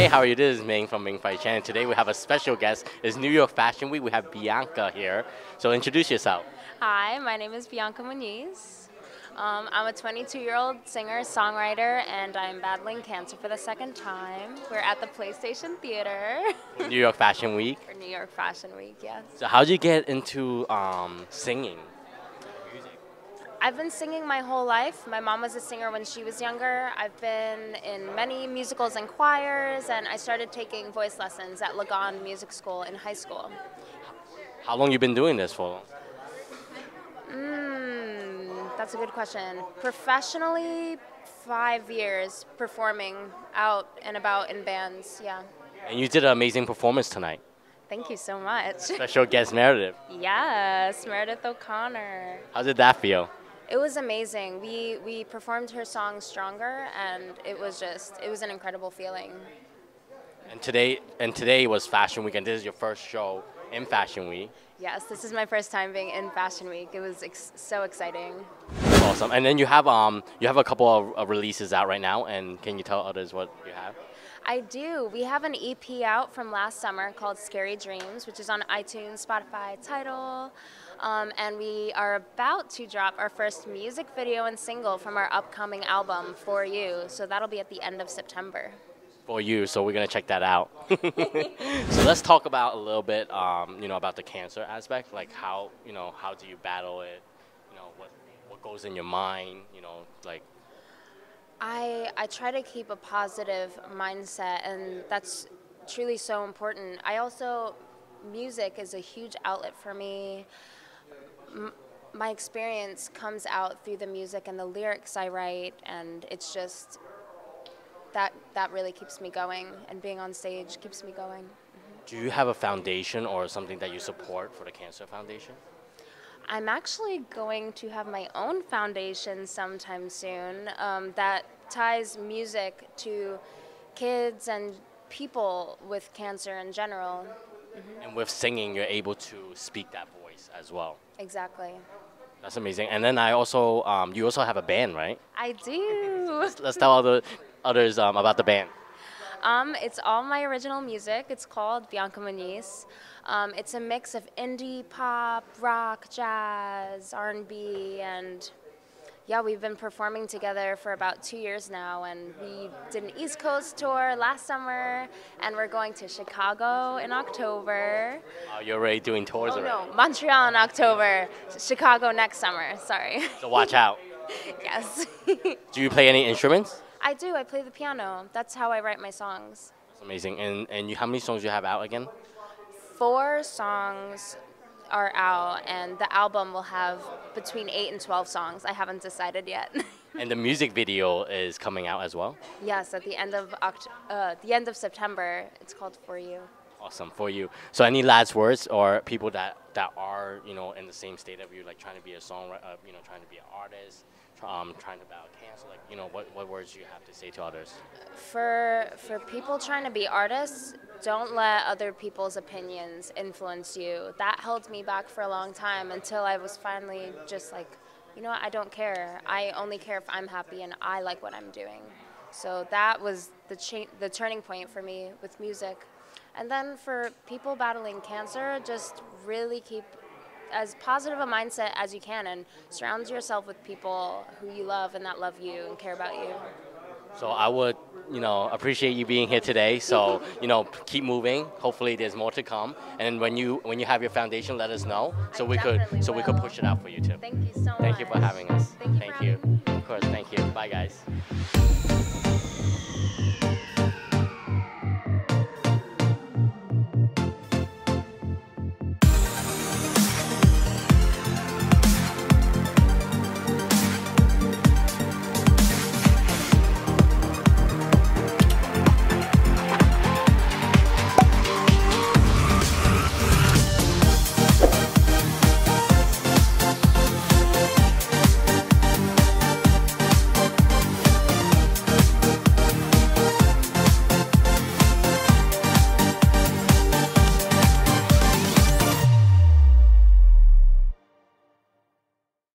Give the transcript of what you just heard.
Hey, how are you? This is Ming from Ming Fight Channel. Today we have a special guest. It's New York Fashion Week. We have Bianca here. So introduce yourself. Hi, my name is Bianca Muniz. Um, I'm a 22 year old singer, songwriter, and I'm battling cancer for the second time. We're at the PlayStation Theater New York Fashion Week. for New York Fashion Week, yes. So how did you get into um, singing? I've been singing my whole life. My mom was a singer when she was younger. I've been in many musicals and choirs, and I started taking voice lessons at Lagond Music School in high school. How long you been doing this for? Mm, that's a good question. Professionally, five years performing out and about in bands, yeah. And you did an amazing performance tonight. Thank you so much. Special guest Meredith. yes, Meredith O'Connor. How did that feel? It was amazing. We we performed her song Stronger and it was just it was an incredible feeling. And today and today was Fashion Week, and this is your first show in Fashion Week. Yes, this is my first time being in Fashion Week. It was ex- so exciting. Awesome. And then you have um you have a couple of uh, releases out right now, and can you tell others what you have? I do. We have an EP out from last summer called Scary Dreams, which is on iTunes, Spotify, Tidal. Um, and we are about to drop our first music video and single from our upcoming album, For You. So that'll be at the end of September. for you, so we're gonna check that out. so let's talk about a little bit, um, you know, about the cancer aspect, like how, you know, how do you battle it? You know, what what goes in your mind? You know, like I, I try to keep a positive mindset, and that's truly so important. I also, music is a huge outlet for me. M- my experience comes out through the music and the lyrics I write, and it's just that that really keeps me going, and being on stage keeps me going. do you have a foundation or something that you support for the Cancer Foundation? I'm actually going to have my own foundation sometime soon um, that ties music to kids and people with cancer in general. And with singing, you're able to speak that voice as well. Exactly. That's amazing. And then I also, um, you also have a band, right? I do. Let's tell the others um, about the band. Um, it's all my original music. It's called Bianca Muniz. Um, it's a mix of indie pop, rock, jazz, R&B, and yeah, we've been performing together for about two years now, and we did an East Coast tour last summer, and we're going to Chicago in October. Uh, you're already doing tours Oh already. no, Montreal in October, Chicago next summer. Sorry. So watch out. yes. Do you play any instruments? I do. I play the piano. That's how I write my songs. That's amazing. And and you, how many songs do you have out again? Four songs are out, and the album will have between eight and twelve songs. I haven't decided yet. And the music video is coming out as well. yes, at the end of Oct- uh, the end of September, it's called For You. Awesome for you. So any last words or people that that are you know in the same state of you, like trying to be a songwriter, uh, you know, trying to be an artist, um, trying to battle cancer, like you know, what what words do you have to say to others? For for people trying to be artists, don't let other people's opinions influence you. That held me back for a long time until I was finally just like, you know what, I don't care. I only care if I'm happy and I like what I'm doing. So that was the cha- the turning point for me with music. And then for people battling cancer, just really keep as positive a mindset as you can and surround yourself with people who you love and that love you and care about you. So I would, you know, appreciate you being here today. So you know, keep moving. Hopefully, there's more to come. And when you when you have your foundation, let us know so I we could so we could push it out for you too. Thank you so much. Thank you for having us. Thank you. for you. Of course, thank you. Bye, guys.